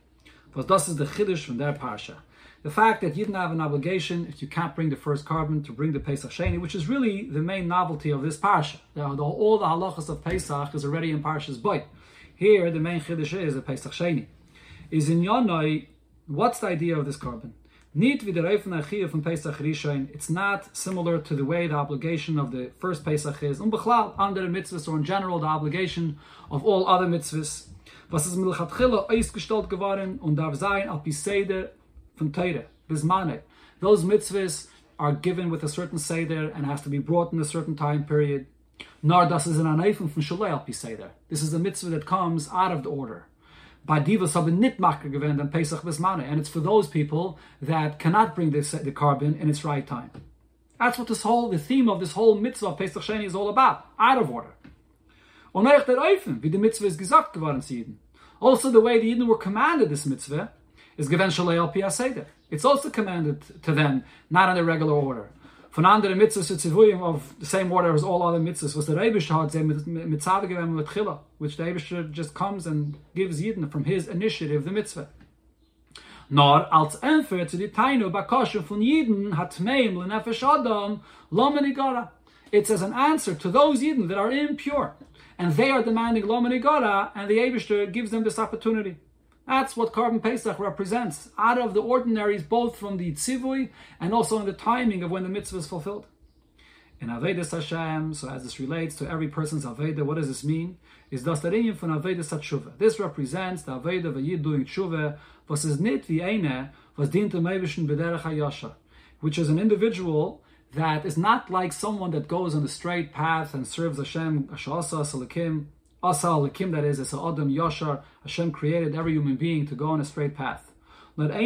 A: because this is the chiddush from their parsha the fact that you didn't have an obligation, if you can't bring the first korban, to bring the Pesach Sheni, which is really the main novelty of this parsha. The, the, all the halachas of Pesach is already in Parshas Boy. Here, the main chiddush is the Pesach Sheni. Is in Yonai, what's the idea of this korban? From Pesach. It's not similar to the way the obligation of the first Pesach is. Umbechlal under the mitzvahs, or in general the obligation of all other mitzvahs. Was ist milchatchila ausgestellt geworden und darf sein al piseder from Torah, bismane. Those mitzvahs are given with a certain seder and has to be brought in a certain time period. Nor das is an aneifung from Shalei al seder. This is a mitzvah that comes out of the order. By divas haben nit makker gewend and Pesach bismane, and it's for those people that cannot bring this, the korban in its right time. That's what this whole the theme of this whole mitzvah of Pesach Sheni is all about. Out of order. Und nach der Eifen, wie die Mitzvah ist gesagt geworden zu Jeden. Also the way the Eden were commanded this mitzvah, is given shalei al piyaseder. It's also commanded to them, not in a regular order. Von anderen mitzvahs tzivuyim of the same order as all other mitzvahs was the Rebbe had mitzvah which the Rebbe just comes and gives Yidden from his initiative the mitzvah. Nor als Enfer zu die Tainu bakoshe von Yidden hat meim lenefesh adam lomenigara. It's as an answer to those Yidden that are impure. And they are demanding lomenigara, and the Abishter gives them this opportunity. That's what Korban Pesach represents, out of the ordinaries, both from the tzivui and also in the timing of when the mitzvah is fulfilled. In Avedis Hashem, so as this relates to every person's Aveda, what does this mean? Is das der Inyan von Avedis HaTshuva. This represents the Aveda of a Yid doing Tshuva, was nit wie was dient dem Eivischen Bederech HaYasha, which is an individual that is not like someone that goes on the straight path and serves Hashem, Ashasa, Salakim, Asa Lakim, that is, as Adam Yashar, Hashem created every human being to go on a straight path. Rather,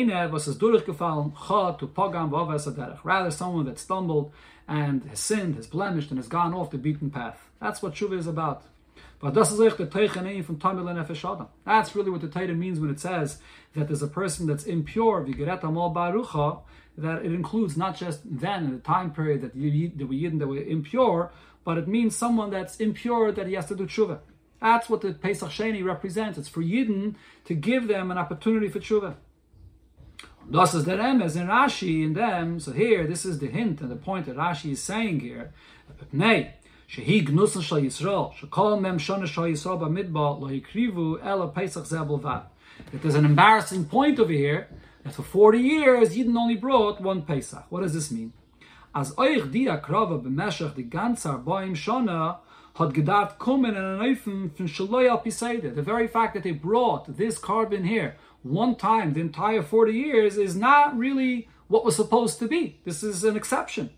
A: someone that stumbled and has sinned, has blemished, and has gone off the beaten path. That's what tshuva is about. But. That's really what the Torah means when it says that there's a person that's impure, that it includes not just then in the time period that you that we that were impure, but it means someone that's impure that he has to do tshuva. That's what the Pesach Sheni represents. It's for Yidden to give them an opportunity for tshuva. Das is the Remez in Rashi in them. So here, this is the hint and the point that Rashi is saying here. Nay, shehi gnusen shal Yisrael, shekol mem shona shal Yisrael b'midbar lo yikrivu ela Pesach zebel vad. That there's an embarrassing point over here that for 40 years Yidden only brought one Pesach. What does this mean? As euch di akrava b'meshach di ganze arbaim shona had gedacht kommen in an Eifen from Shaloi al The very fact that they brought this korban here one time the entire 40 years is not really what was supposed to be. This is an exception.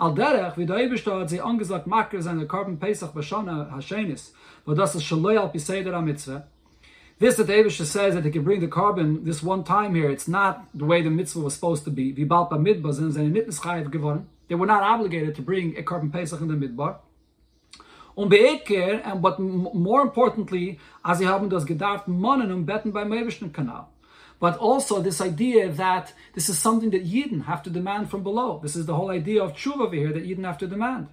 A: Al derech, wie der Eibishter hat sie Makar seine Korban Pesach Bashana Hashenis, but das ist Shaloi al mitzvah. This that the Eibishter says that they can bring the korban this one time here, it's not the way the mitzvah was supposed to be. They were not obligated to bring a korban Pesach in the Midbar. Und beeker, and but more importantly, as sie haben das gedacht, Mannen und Betten beim Ewigsten Kanal. But also this idea that this is something that Yidden have to demand from below. This is the whole idea of tshuva over here that Yidden have to demand.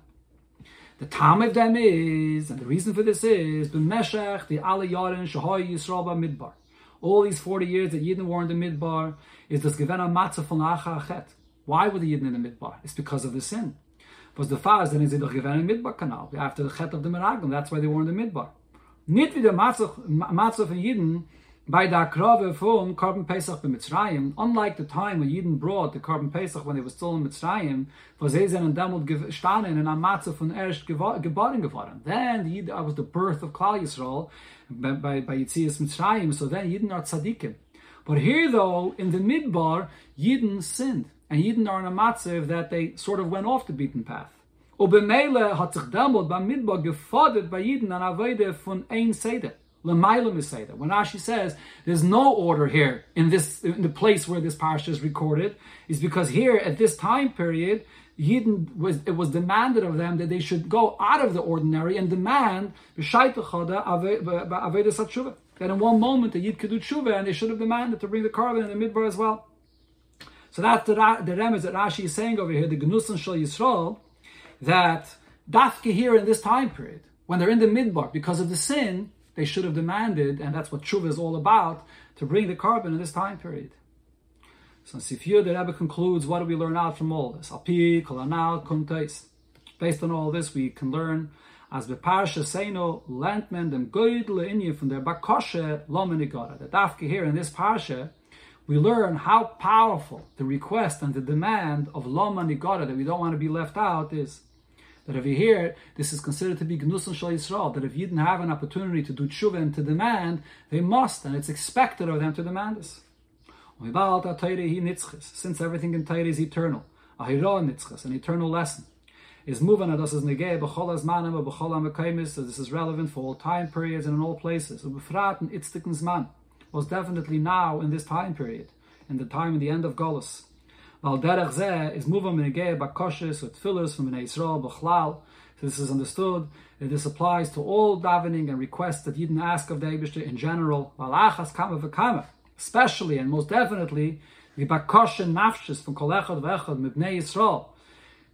A: The time of them is, and the reason for this is, b'meshach the ala yaren shahoy Yisrael midbar. All these 40 years that Yidden were in the midbar is this given matzah von achet. Why were the Yidden in the midbar? It's because of the sin was the fast, then is it doch gewähnt Midbar Kanal, after the Chet of the Meraglim, that's why they were in the Midbar. Wie der Matzah von Yidden, by the Akrave from Korban Pesach in Mitzrayim, unlike the time when Yidden brought the Korban Pesach when they were still in Mitzrayim, wo sie sind und damals gestanden in Matzah von erst geboren geworden. Then the Yidden, was the birth of Klal Yisrael by, by, by Yitzias Mitzrayim, so then Yidden are tzaddikim. But here though, in the Midbar, Yidden sinned. And Yidden are in a matziv that they sort of went off the beaten path. Ubemele hat sich damals beim Midbar gefordert bei Yidden an Aveide von ein Seder. Lemaila Miseda. When Rashi says there's no order here in this in the place where this parsha is recorded, is because here at this time period, Yidden was it was demanded of them that they should go out of the ordinary and demand that in one moment the Yid could do tshuva and they should have demanded to bring the korban in the midbar as well. So that's the, the remez that Rashi is saying over here, the Gnusan Shal Yisrael, that Dafke here in this time period, when they're in the midbar, because of the sin, they should have demanded, and that's what tshuva is all about, to bring the korban in this time period. So Sifir, the Rebbe concludes, what do we learn out from all this? Api, kolanal, kuntais. Based on all this, we can learn as the parsha seino lentmen dem goydle inye from their bakoshe lomenigora. The dafke here in this parsha we learn how powerful the request and the demand of Loma Nigara, that we don't want to be left out, is. That if you hear this is considered to be Gnusan Shal Yisrael, that if you didn't have an opportunity to do tshuva and to demand, they must, and it's expected of them to demand this. Since everything in Torah is eternal, an eternal lesson is moving das is negay b'chol azmanim b'chol so this is relevant for all time periods and in all places. Zman was definitely now in this time period, in the time in the end of Golis. Val derech zeh is muvam minegeh bakoshes with fillers from Bnei Yisrael b'chlal. So this is understood that this applies to all davening and requests that you didn't ask of the Eibishter in general. Valachas kama v'kama, especially and most definitely the bakoshen nafshis from kol echad v'echad Yisrael,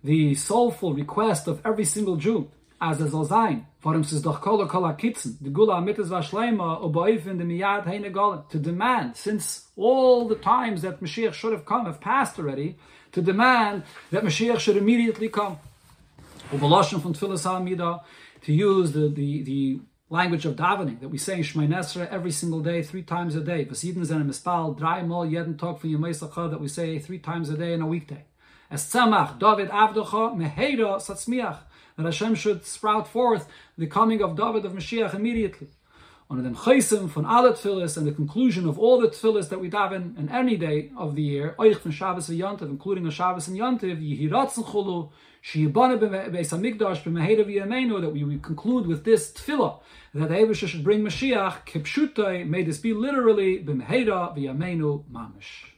A: the soulful request of every single Jew as es soll sein. Warum ist es doch kola kola kitzen? Die gula mittes war schleimer, aber in the miyad heine. To demand, since all the times that Mashiach should have come have passed already, to demand that Mashiach should immediately come. Ubaloshen von Tfilis to use the, the, the language of davening that we say in Shemoneh Esrei every single day, three times a day. Vasiden zen mispal, dreimal jeden Tag von Yemei that we say three times a day in a weekday. Es tzamach, David avdocha, meheira satzmiach that Hashem should sprout forth the coming of David of Mashiach immediately. on the chaysim von alle tefillas and the conclusion of all the tefillas that we daven in any day of the year, oich from Shabbos and Yantiv, including a Shabbos and Yantiv, yihiratzen chulu, shiyibana beis hamikdash b'meheda v'yameinu, that we, conclude with this tefillah, that Ebershah should bring Mashiach, kipshutai, may this be literally b'meheda v'yameinu mamish.